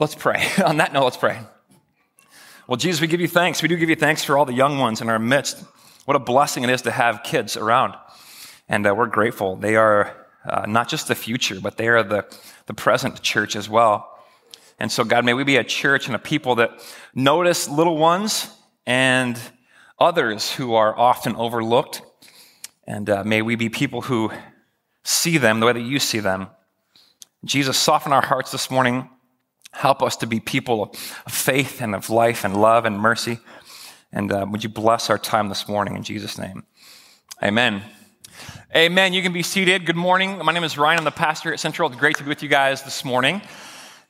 Let's pray. On that note, let's pray. Well, Jesus, we give you thanks. We do give you thanks for all the young ones in our midst. What a blessing it is to have kids around. And uh, we're grateful. They are uh, not just the future, but they are the, the present church as well. And so, God, may we be a church and a people that notice little ones and others who are often overlooked. And uh, may we be people who see them the way that you see them. Jesus, soften our hearts this morning Help us to be people of faith and of life and love and mercy. And uh, would you bless our time this morning in Jesus' name? Amen. Amen. You can be seated. Good morning. My name is Ryan. I'm the pastor at Central. It's great to be with you guys this morning.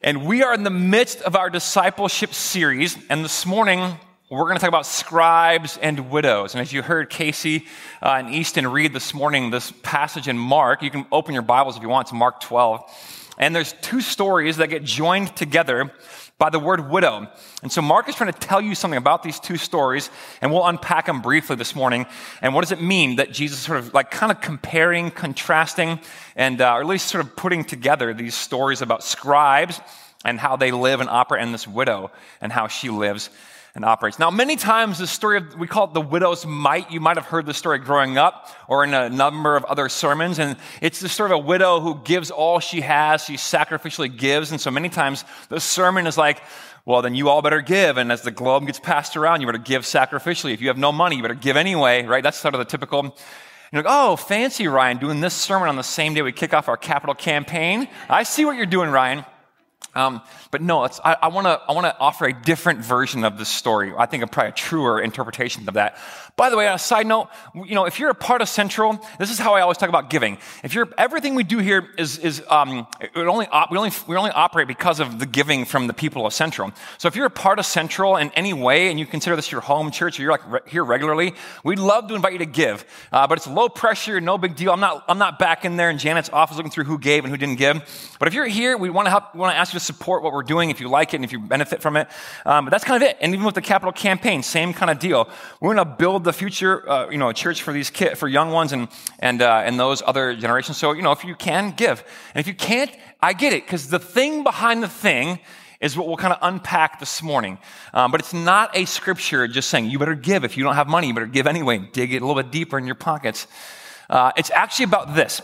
And we are in the midst of our discipleship series. And this morning, we're going to talk about scribes and widows. And as you heard Casey uh, and Easton read this morning, this passage in Mark, you can open your Bibles if you want to Mark 12. And there's two stories that get joined together by the word widow. And so Mark is trying to tell you something about these two stories, and we'll unpack them briefly this morning. And what does it mean that Jesus sort of like kind of comparing, contrasting, and uh, or at least sort of putting together these stories about scribes and how they live and operate, and this widow and how she lives and operates. Now, many times the story of, we call it the widow's mite. You might have heard the story growing up or in a number of other sermons. And it's the story of a widow who gives all she has. She sacrificially gives. And so many times the sermon is like, well, then you all better give. And as the globe gets passed around, you better give sacrificially. If you have no money, you better give anyway, right? That's sort of the typical. You're like, oh, fancy Ryan doing this sermon on the same day we kick off our capital campaign. I see what you're doing, Ryan. Um, but no, I, I want to offer a different version of this story. I think a probably a truer interpretation of that. By the way, on a side note, you know, if you're a part of Central, this is how I always talk about giving. If you're everything we do here is is um, only we only we only operate because of the giving from the people of Central. So if you're a part of Central in any way and you consider this your home church or you're like re- here regularly, we'd love to invite you to give. Uh, but it's low pressure, no big deal. I'm not I'm not back in there in Janet's office looking through who gave and who didn't give. But if you're here, we want to help. We want to ask you to support what we're doing if you like it and if you benefit from it. Um, but that's kind of it. And even with the capital campaign, same kind of deal. We're going to build the future, uh, you know, a church for these kids, for young ones and and uh, and those other generations. So you know, if you can give, and if you can't, I get it because the thing behind the thing is what we'll kind of unpack this morning. Um, but it's not a scripture just saying you better give. If you don't have money, you better give anyway. Dig it a little bit deeper in your pockets. Uh, it's actually about this.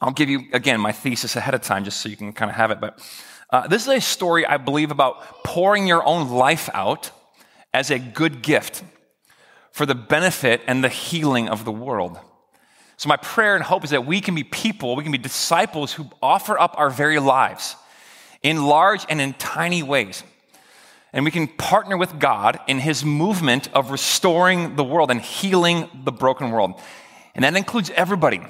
I'll give you again my thesis ahead of time just so you can kind of have it. But uh, this is a story, I believe, about pouring your own life out as a good gift for the benefit and the healing of the world. So, my prayer and hope is that we can be people, we can be disciples who offer up our very lives in large and in tiny ways. And we can partner with God in his movement of restoring the world and healing the broken world. And that includes everybody,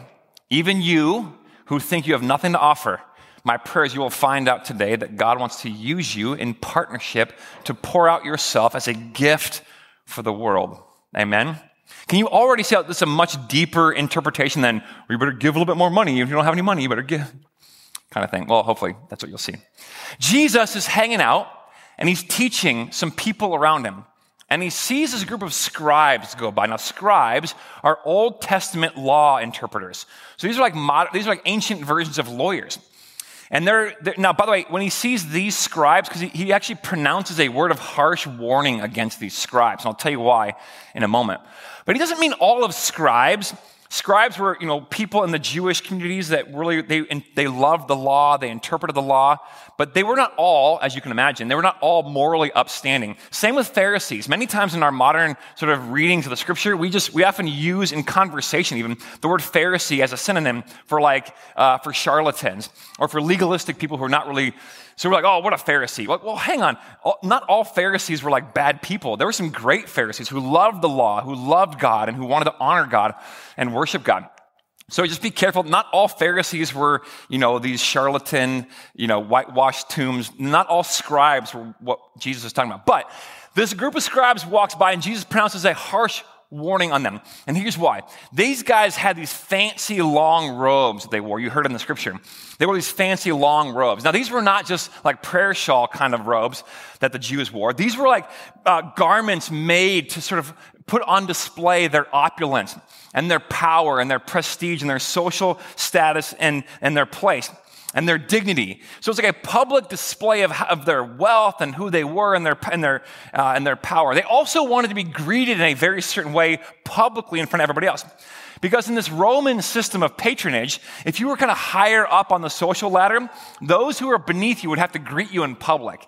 even you who think you have nothing to offer my prayer is you will find out today that God wants to use you in partnership to pour out yourself as a gift for the world. Amen. Can you already see how this is a much deeper interpretation than we better give a little bit more money? If you don't have any money, you better give. Kind of thing. Well, hopefully that's what you'll see. Jesus is hanging out and he's teaching some people around him. And he sees this group of scribes go by. Now, scribes are Old Testament law interpreters. So these are like modern, these are like ancient versions of lawyers. And they're, they're, now, by the way, when he sees these scribes, because he, he actually pronounces a word of harsh warning against these scribes, and I'll tell you why in a moment. But he doesn't mean all of scribes. Scribes were, you know, people in the Jewish communities that really, they, they loved the law, they interpreted the law, but they were not all, as you can imagine, they were not all morally upstanding. Same with Pharisees. Many times in our modern sort of readings of the scripture, we just, we often use in conversation even the word Pharisee as a synonym for like, uh, for charlatans or for legalistic people who are not really so we're like, oh, what a Pharisee. Well, hang on. Not all Pharisees were like bad people. There were some great Pharisees who loved the law, who loved God, and who wanted to honor God and worship God. So just be careful. Not all Pharisees were, you know, these charlatan, you know, whitewashed tombs. Not all scribes were what Jesus was talking about. But this group of scribes walks by and Jesus pronounces a harsh warning on them. And here's why. These guys had these fancy long robes that they wore. You heard in the scripture. They wore these fancy long robes. Now, these were not just like prayer shawl kind of robes that the Jews wore. These were like uh, garments made to sort of put on display their opulence and their power and their prestige and their social status and, and their place. And their dignity. So it's like a public display of, of their wealth and who they were and their, and, their, uh, and their power. They also wanted to be greeted in a very certain way publicly in front of everybody else. Because in this Roman system of patronage, if you were kind of higher up on the social ladder, those who were beneath you would have to greet you in public.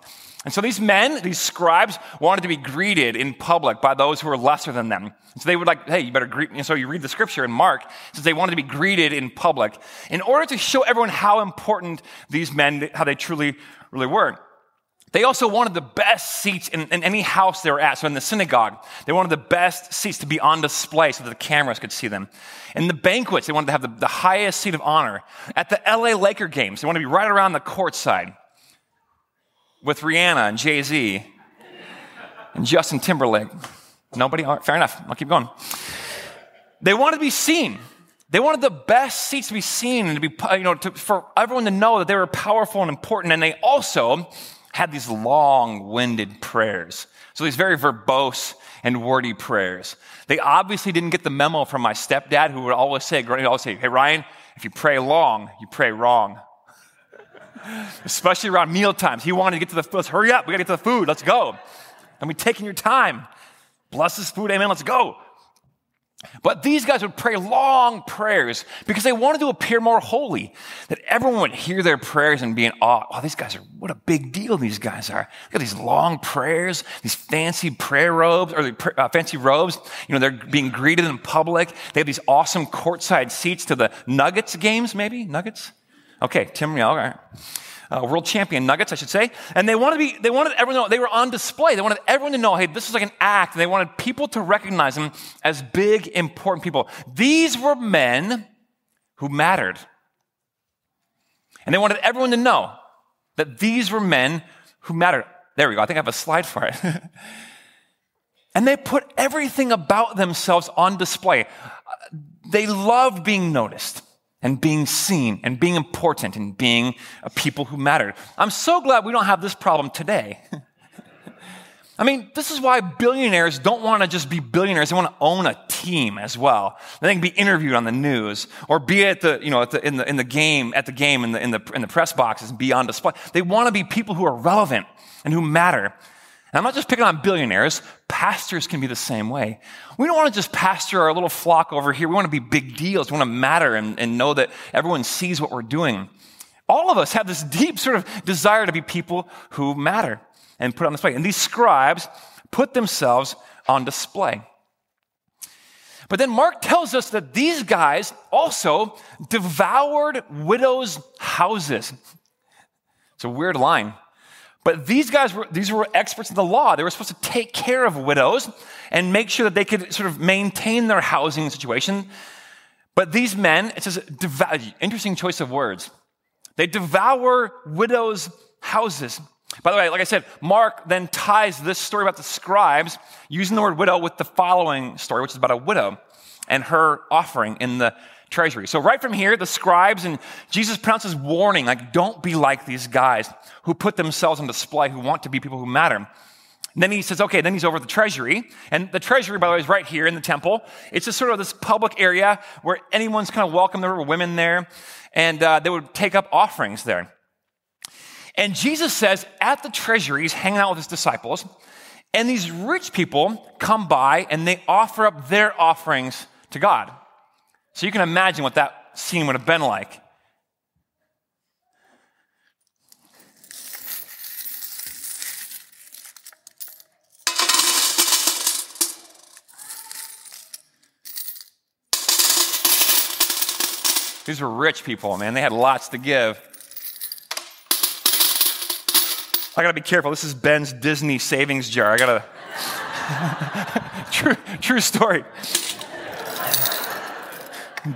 And so these men, these scribes, wanted to be greeted in public by those who were lesser than them. so they would like, hey, you better greet. And so you read the scripture in Mark, says they wanted to be greeted in public in order to show everyone how important these men, how they truly, really were. They also wanted the best seats in, in, any house they were at. So in the synagogue, they wanted the best seats to be on display so that the cameras could see them. In the banquets, they wanted to have the, the highest seat of honor. At the LA Laker games, they wanted to be right around the court side with Rihanna and Jay Z and Justin Timberlake. Nobody? Right, fair enough. I'll keep going. They wanted to be seen. They wanted the best seats to be seen and to be, you know, to, for everyone to know that they were powerful and important. And they also had these long winded prayers. So these very verbose and wordy prayers. They obviously didn't get the memo from my stepdad who would always say, always say, Hey, Ryan, if you pray long, you pray wrong. Especially around meal times. He wanted to get to the food. Let's hurry up. We got to get to the food. Let's go. And we taking your time. Bless this food. Amen. Let's go. But these guys would pray long prayers because they wanted to appear more holy, that everyone would hear their prayers and be in awe. Oh, these guys are, what a big deal these guys are. They got these long prayers, these fancy prayer robes, or uh, fancy robes. You know, they're being greeted in public. They have these awesome courtside seats to the Nuggets games, maybe? Nuggets? Okay, Tim, yeah, all right uh, world champion nuggets, I should say. And they wanted to be, they wanted everyone to know, they were on display. They wanted everyone to know, hey, this is like an act. And they wanted people to recognize them as big, important people. These were men who mattered. And they wanted everyone to know that these were men who mattered. There we go. I think I have a slide for it. and they put everything about themselves on display. They loved being noticed and being seen and being important and being a people who mattered. I'm so glad we don't have this problem today. I mean, this is why billionaires don't want to just be billionaires. They want to own a team as well. They can be interviewed on the news or be at the, you know, the, in, the, in the game, at the game in the, in, the, in the press boxes and be on display. They want to be people who are relevant and who matter. And I'm not just picking on billionaires. Pastors can be the same way. We don't want to just pastor our little flock over here. We want to be big deals. We want to matter and, and know that everyone sees what we're doing. All of us have this deep sort of desire to be people who matter and put on display. And these scribes put themselves on display. But then Mark tells us that these guys also devoured widows' houses. It's a weird line. But these guys were, these were experts in the law. They were supposed to take care of widows and make sure that they could sort of maintain their housing situation. But these men, it says, interesting choice of words. They devour widows' houses. By the way, like I said, Mark then ties this story about the scribes using the word widow with the following story, which is about a widow and her offering in the treasury. So right from here, the scribes and Jesus pronounces warning, like, don't be like these guys who put themselves on display, who want to be people who matter. And then he says, okay, then he's over the treasury. And the treasury, by the way, is right here in the temple. It's just sort of this public area where anyone's kind of welcome. There were women there, and uh, they would take up offerings there. And Jesus says, at the treasury, he's hanging out with his disciples, and these rich people come by and they offer up their offerings to God. So you can imagine what that scene would have been like. These were rich people, man. They had lots to give. I gotta be careful. This is Ben's Disney savings jar. I gotta. true, true story.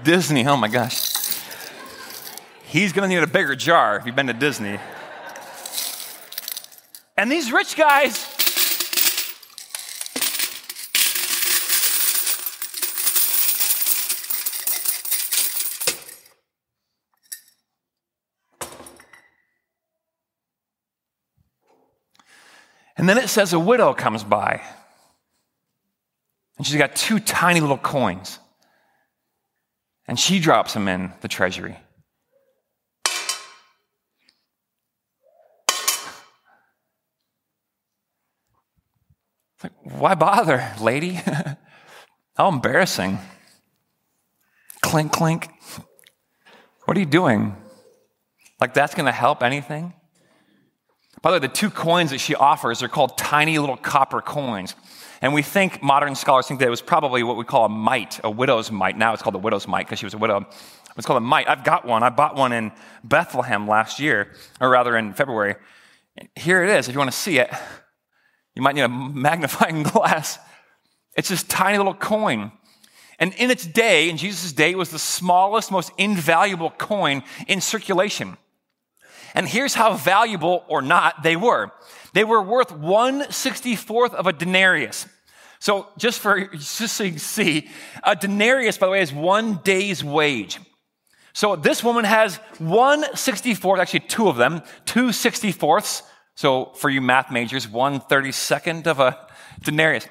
Disney, oh my gosh. He's going to need a bigger jar if you've been to Disney. And these rich guys, And then it says a widow comes by. And she's got two tiny little coins and she drops him in the treasury. It's like, why bother, lady? How embarrassing. Clink, clink. What are you doing? Like, that's going to help anything? By the way, the two coins that she offers are called tiny little copper coins. And we think, modern scholars think that it was probably what we call a mite, a widow's mite. Now it's called a widow's mite because she was a widow. It's called a mite. I've got one. I bought one in Bethlehem last year, or rather in February. Here it is. If you want to see it, you might need a magnifying glass. It's this tiny little coin. And in its day, in Jesus' day, it was the smallest, most invaluable coin in circulation. And here's how valuable or not they were. They were worth 164th of a denarius. So just for, just so you see, a denarius, by the way, is one day's wage. So this woman has 164th, actually two of them, two 64ths. So for you math majors, 132nd of a denarius.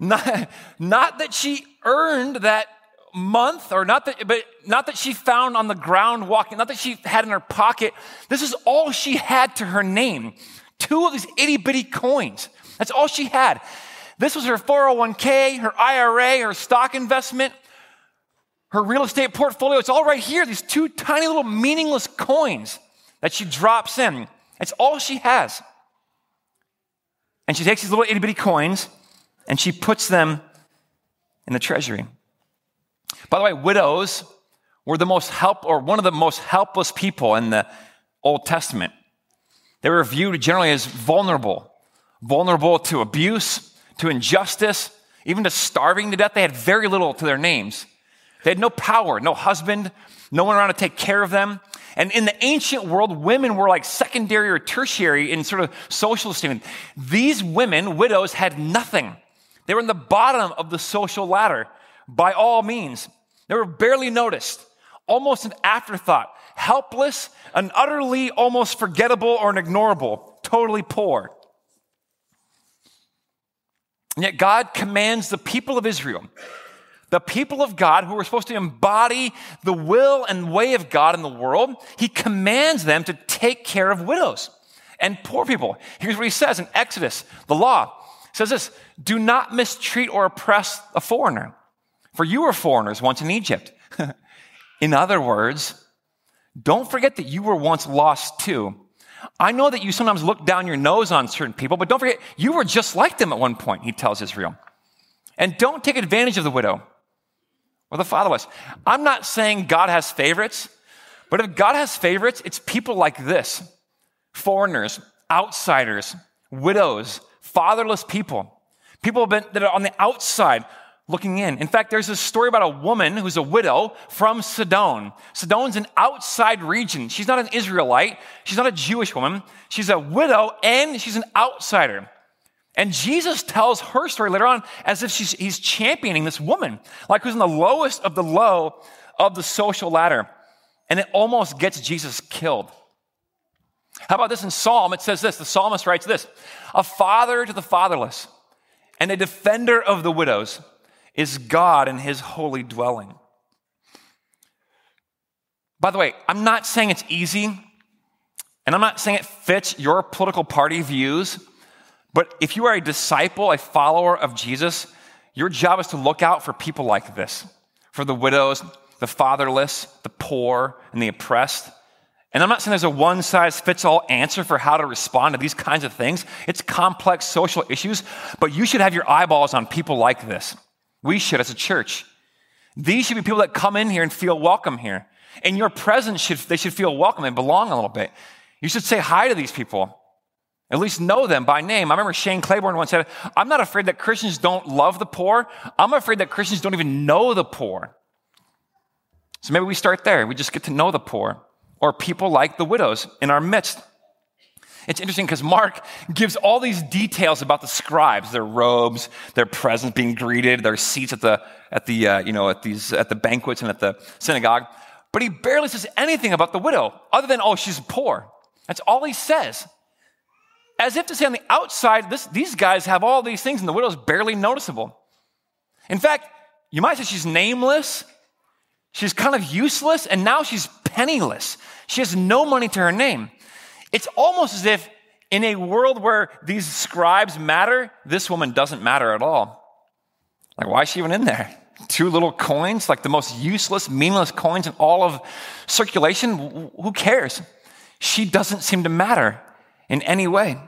Not, not that she earned that month, or not that, but not that she found on the ground walking, not that she had in her pocket. This is all she had to her name. Two of these itty bitty coins. That's all she had. This was her 401k, her IRA, her stock investment, her real estate portfolio. It's all right here. These two tiny little meaningless coins that she drops in. It's all she has. And she takes these little itty bitty coins and she puts them in the treasury. By the way, widows were the most help or one of the most helpless people in the Old Testament. They were viewed generally as vulnerable, vulnerable to abuse, to injustice, even to starving to death. They had very little to their names. They had no power, no husband, no one around to take care of them. And in the ancient world, women were like secondary or tertiary in sort of social esteem. These women, widows, had nothing. They were in the bottom of the social ladder by all means. They were barely noticed, almost an afterthought, helpless, and utterly almost forgettable or ignorable, totally poor. And yet God commands the people of Israel, the people of God who are supposed to embody the will and way of God in the world, He commands them to take care of widows and poor people. Here's what He says in Exodus, the law says this do not mistreat or oppress a foreigner. For you were foreigners once in Egypt. in other words, don't forget that you were once lost too. I know that you sometimes look down your nose on certain people, but don't forget, you were just like them at one point, he tells Israel. And don't take advantage of the widow or the fatherless. I'm not saying God has favorites, but if God has favorites, it's people like this foreigners, outsiders, widows, fatherless people, people that are on the outside looking in. In fact, there's a story about a woman who's a widow from Sidon. Sidon's an outside region. She's not an Israelite. She's not a Jewish woman. She's a widow and she's an outsider. And Jesus tells her story later on as if he's championing this woman, like who's in the lowest of the low of the social ladder. And it almost gets Jesus killed. How about this in Psalm? It says this the psalmist writes this A father to the fatherless and a defender of the widows is God in his holy dwelling. By the way, I'm not saying it's easy, and I'm not saying it fits your political party views, but if you are a disciple, a follower of Jesus, your job is to look out for people like this for the widows, the fatherless, the poor, and the oppressed. And I'm not saying there's a one size fits all answer for how to respond to these kinds of things. It's complex social issues, but you should have your eyeballs on people like this. We should as a church. These should be people that come in here and feel welcome here. In your presence, should, they should feel welcome and belong a little bit. You should say hi to these people. At least know them by name. I remember Shane Claiborne once said, I'm not afraid that Christians don't love the poor. I'm afraid that Christians don't even know the poor. So maybe we start there. We just get to know the poor or people like the widows in our midst. It's interesting because Mark gives all these details about the scribes, their robes, their presence, being greeted, their seats at the, at the, uh, you know, at these, at the banquets and at the synagogue. But he barely says anything about the widow other than, oh, she's poor. That's all he says. As if to say on the outside, this, these guys have all these things and the widow's barely noticeable. In fact, you might say she's nameless, she's kind of useless, and now she's penniless. She has no money to her name. It's almost as if In a world where these scribes matter, this woman doesn't matter at all. Like, why is she even in there? Two little coins, like the most useless, meaningless coins in all of circulation. Who cares? She doesn't seem to matter in any way.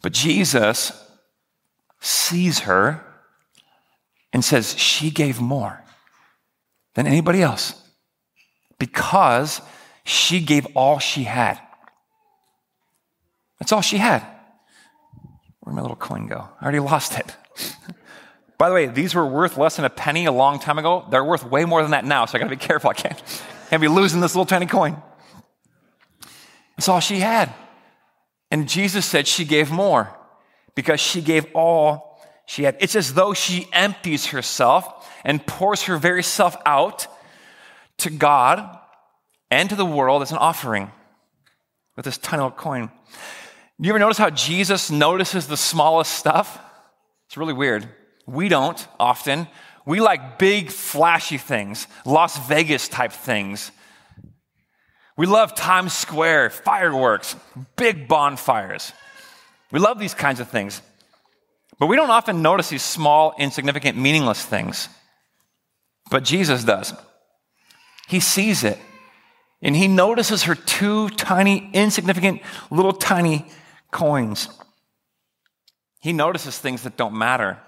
But Jesus sees her and says, She gave more than anybody else because she gave all she had. That's all she had. Where'd my little coin go? I already lost it. By the way, these were worth less than a penny a long time ago. They're worth way more than that now, so I gotta be careful. I can't, can't be losing this little tiny coin. That's all she had. And Jesus said she gave more because she gave all she had. It's as though she empties herself and pours her very self out to God and to the world as an offering with this tiny little coin. Do You ever notice how Jesus notices the smallest stuff? It's really weird. We don't often. We like big, flashy things, Las Vegas type things. We love Times Square, fireworks, big bonfires. We love these kinds of things. But we don't often notice these small, insignificant, meaningless things. But Jesus does. He sees it. And he notices her two tiny, insignificant, little tiny coins. He notices things that don't matter.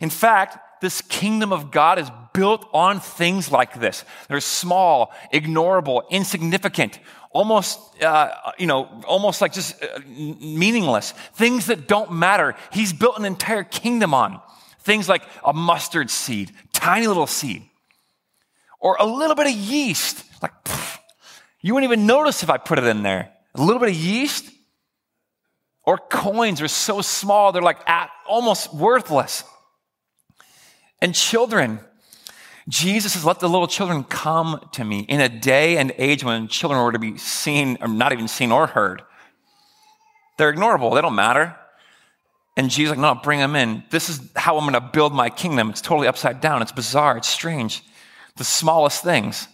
In fact, this kingdom of God is built on things like this. They're small, ignorable, insignificant, almost, uh, you know, almost like just uh, meaningless. Things that don't matter. He's built an entire kingdom on. Things like a mustard seed, tiny little seed, or a little bit of yeast. Like, pff, you wouldn't even notice if I put it in there. A little bit of yeast, or coins are so small, they're like almost worthless. And children, Jesus says, let the little children come to me in a day and age when children were to be seen, or not even seen or heard. They're ignorable. They don't matter. And Jesus like, no, bring them in. This is how I'm going to build my kingdom. It's totally upside down. It's bizarre. It's strange. The smallest things,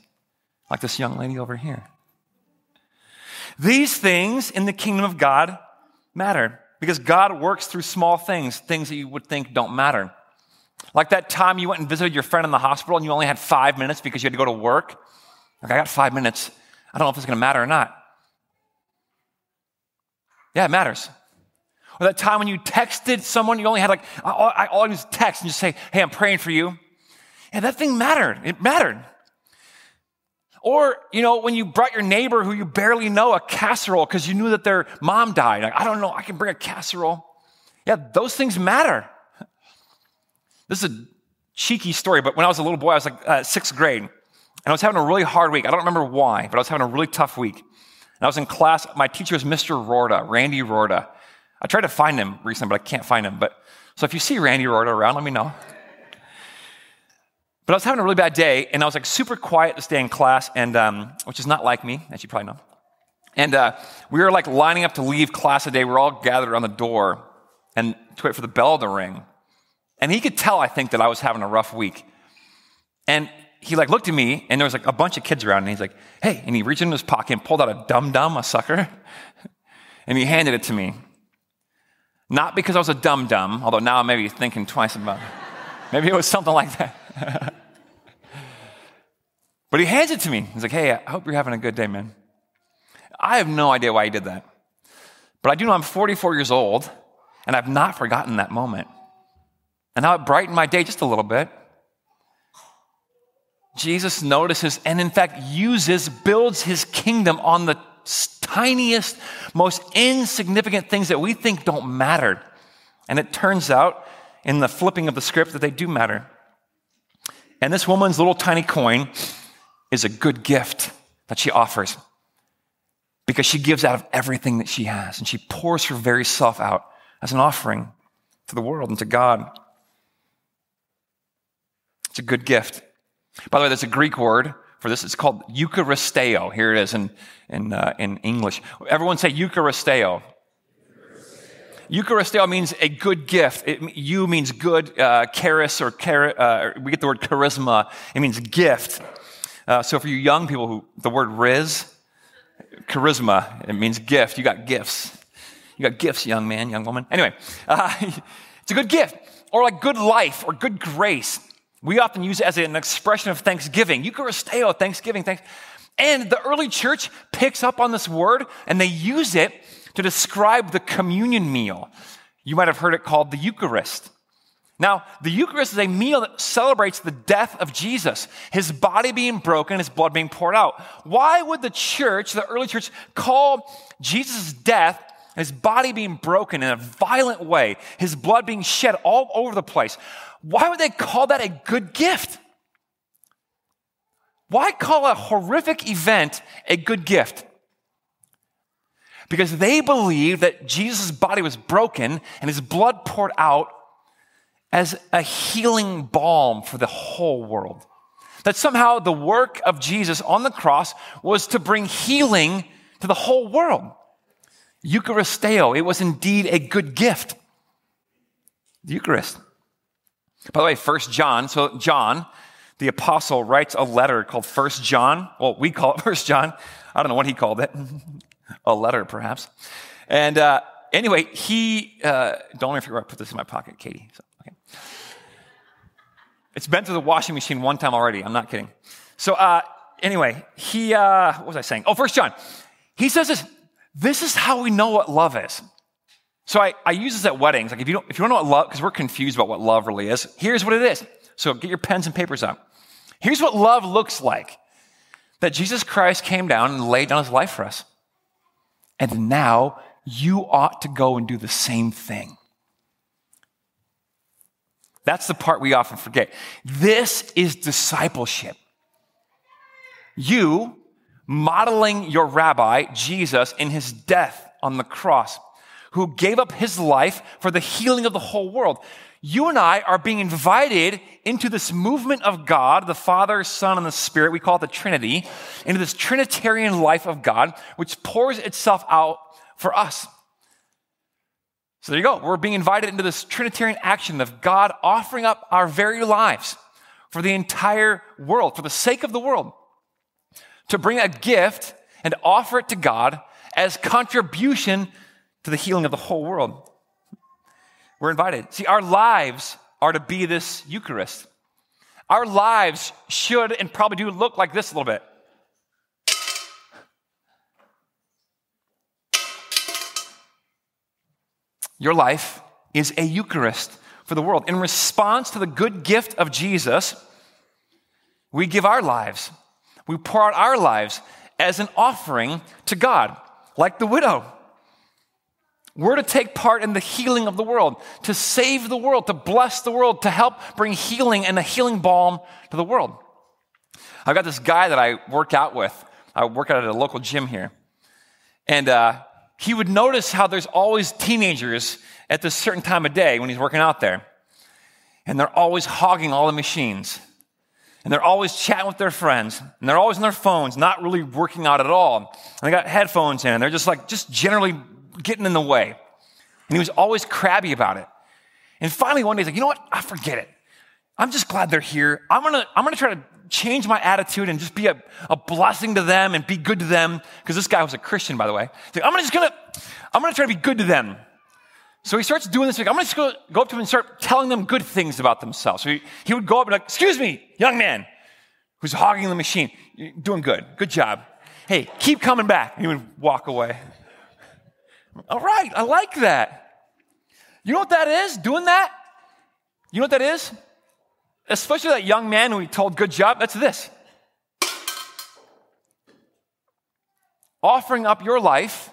like this young lady over here. These things in the kingdom of God matter because God works through small things, things that you would think don't matter. Like that time you went and visited your friend in the hospital and you only had five minutes because you had to go to work. Like, I got five minutes. I don't know if it's going to matter or not. Yeah, it matters. Or that time when you texted someone, you only had like, all I always text and just say, hey, I'm praying for you. Yeah, that thing mattered. It mattered. Or, you know, when you brought your neighbor who you barely know a casserole because you knew that their mom died. Like, I don't know, I can bring a casserole. Yeah, those things matter. This is a cheeky story, but when I was a little boy, I was like uh, sixth grade, and I was having a really hard week. I don't remember why, but I was having a really tough week. And I was in class. My teacher was Mr. Rorda, Randy Rorda. I tried to find him recently, but I can't find him. But so if you see Randy Rorda around, let me know. But I was having a really bad day, and I was like super quiet to stay in class, and um, which is not like me, as you probably know. And uh, we were like lining up to leave class today. We are all gathered around the door and to wait for the bell to ring. And he could tell, I think, that I was having a rough week. And he like looked at me, and there was like a bunch of kids around, and he's like, "Hey!" And he reached into his pocket and pulled out a dum dum, a sucker, and he handed it to me. Not because I was a dum dum, although now I'm maybe thinking twice about it. Maybe it was something like that. but he hands it to me. He's like, "Hey, I hope you're having a good day, man." I have no idea why he did that, but I do know I'm 44 years old, and I've not forgotten that moment and how it brightened my day just a little bit. Jesus notices and, in fact, uses, builds his kingdom on the tiniest, most insignificant things that we think don't matter. And it turns out in the flipping of the script that they do matter. And this woman's little tiny coin is a good gift that she offers because she gives out of everything that she has and she pours her very self out as an offering to the world and to God. It's a good gift. By the way, there's a Greek word for this. It's called Eucharisteo. Here it is in, in, uh, in English. Everyone say Eucharisteo. Eucharisteo means a good gift. It, you means good, uh, charis or uh, we get the word charisma. It means gift. Uh, so for you young people who, the word riz, charisma, it means gift. You got gifts. You got gifts, young man, young woman. Anyway, uh, it's a good gift. Or like good life or good grace. We often use it as an expression of thanksgiving. Eucharisteo, thanksgiving, thanks. And the early church picks up on this word and they use it to describe the communion meal. You might have heard it called the Eucharist. Now, the Eucharist is a meal that celebrates the death of Jesus, his body being broken, his blood being poured out. Why would the church, the early church, call Jesus' death, his body being broken in a violent way, his blood being shed all over the place? Why would they call that a good gift? Why call a horrific event a good gift? Because they believed that Jesus' body was broken and his blood poured out as a healing balm for the whole world. That somehow the work of Jesus on the cross was to bring healing to the whole world. Eucharisteo, it was indeed a good gift. The Eucharist. By the way, First John, so John, the apostle, writes a letter called First John. Well, we call it First John. I don't know what he called it. a letter, perhaps. And uh, anyway, he, uh, don't me figure out, put this in my pocket, Katie. So, okay. It's been through the washing machine one time already. I'm not kidding. So uh, anyway, he, uh, what was I saying? Oh, First John. He says this, this is how we know what love is. So I, I use this at weddings. Like if you don't, if you don't know what love, because we're confused about what love really is, here's what it is. So get your pens and papers out. Here's what love looks like. That Jesus Christ came down and laid down his life for us. And now you ought to go and do the same thing. That's the part we often forget. This is discipleship. You modeling your rabbi, Jesus, in his death on the cross who gave up his life for the healing of the whole world. You and I are being invited into this movement of God, the Father, Son, and the Spirit. We call it the Trinity, into this Trinitarian life of God, which pours itself out for us. So there you go. We're being invited into this Trinitarian action of God offering up our very lives for the entire world, for the sake of the world, to bring a gift and offer it to God as contribution to the healing of the whole world. We're invited. See, our lives are to be this Eucharist. Our lives should and probably do look like this a little bit. Your life is a Eucharist for the world. In response to the good gift of Jesus, we give our lives. We pour out our lives as an offering to God, like the widow. We're to take part in the healing of the world, to save the world, to bless the world, to help bring healing and a healing balm to the world. I've got this guy that I work out with. I work out at a local gym here. And uh, he would notice how there's always teenagers at this certain time of day when he's working out there. And they're always hogging all the machines. And they're always chatting with their friends. And they're always on their phones, not really working out at all. And they got headphones in. And they're just like, just generally getting in the way. And he was always crabby about it. And finally, one day, he's like, you know what? I forget it. I'm just glad they're here. I'm gonna, I'm gonna try to change my attitude and just be a, a blessing to them and be good to them. Because this guy was a Christian, by the way. I'm just gonna, I'm gonna try to be good to them. So he starts doing this. Like, I'm gonna just go, go up to them and start telling them good things about themselves. So he, he would go up and like, excuse me, young man, who's hogging the machine. You're doing good. Good job. Hey, keep coming back. And he would walk away. All right, I like that. You know what that is? Doing that? You know what that is? Especially that young man who he told, good job, that's this. Offering up your life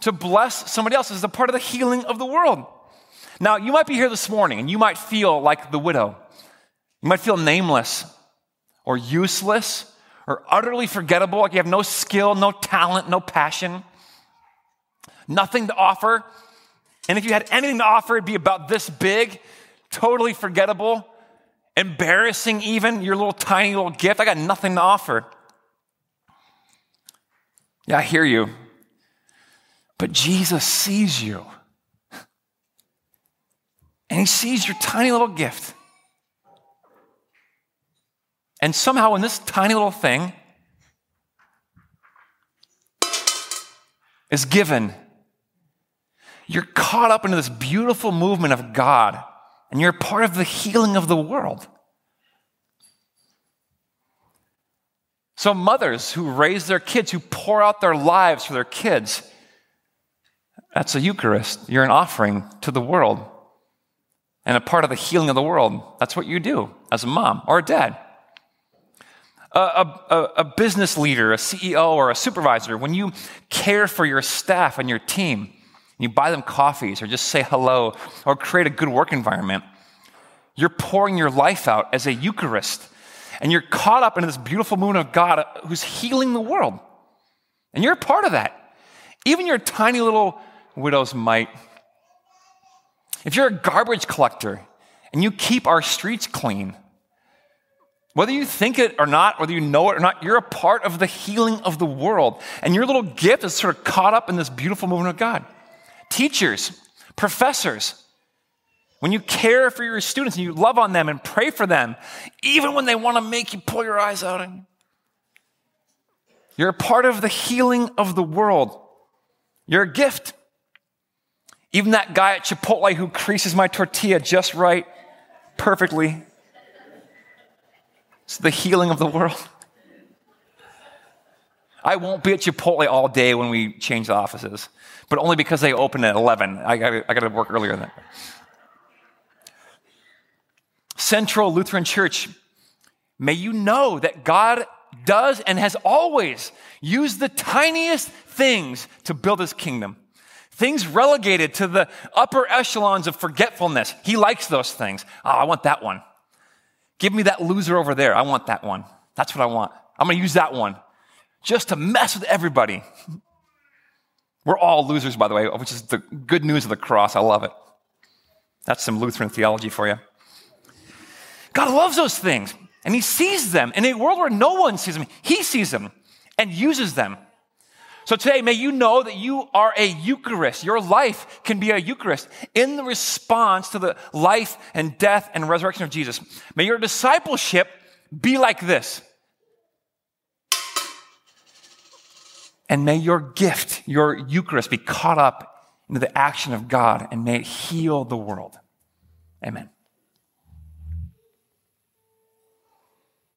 to bless somebody else is a part of the healing of the world. Now, you might be here this morning and you might feel like the widow. You might feel nameless or useless or utterly forgettable, like you have no skill, no talent, no passion nothing to offer. And if you had anything to offer, it'd be about this big, totally forgettable, embarrassing, even your little tiny little gift. I got nothing to offer. Yeah, I hear you. But Jesus sees you. And he sees your tiny little gift. And somehow, in this tiny little thing, is given, you're caught up into this beautiful movement of God, and you're part of the healing of the world. So, mothers who raise their kids, who pour out their lives for their kids, that's a Eucharist. You're an offering to the world and a part of the healing of the world. That's what you do as a mom or a dad. A, a, a, business leader, a CEO, or a supervisor, when you care for your staff and your team, you buy them coffees or just say hello or create a good work environment, you're pouring your life out as a Eucharist and you're caught up in this beautiful moon of God who's healing the world. And you're a part of that. Even your tiny little widow's mite. If you're a garbage collector and you keep our streets clean, whether you think it or not, whether you know it or not, you're a part of the healing of the world. And your little gift is sort of caught up in this beautiful movement of God. Teachers, professors, when you care for your students and you love on them and pray for them, even when they want to make you pull your eyes out, you're a part of the healing of the world. You're a gift. Even that guy at Chipotle who creases my tortilla just right, perfectly. It's the healing of the world. I won't be at Chipotle all day when we change the offices, but only because they open at 11. I got to work earlier than that. Central Lutheran Church, may you know that God does and has always used the tiniest things to build his kingdom. Things relegated to the upper echelons of forgetfulness. He likes those things. Oh, I want that one. Give me that loser over there. I want that one. That's what I want. I'm going to use that one just to mess with everybody. We're all losers, by the way, which is the good news of the cross. I love it. That's some Lutheran theology for you. God loves those things and he sees them. In a world where no one sees them, he sees them and uses them. So today, may you know that you are a Eucharist. Your life can be a Eucharist in the response to the life and death and resurrection of Jesus. May your discipleship be like this. And may your gift, your Eucharist, be caught up into the action of God and may it heal the world. Amen.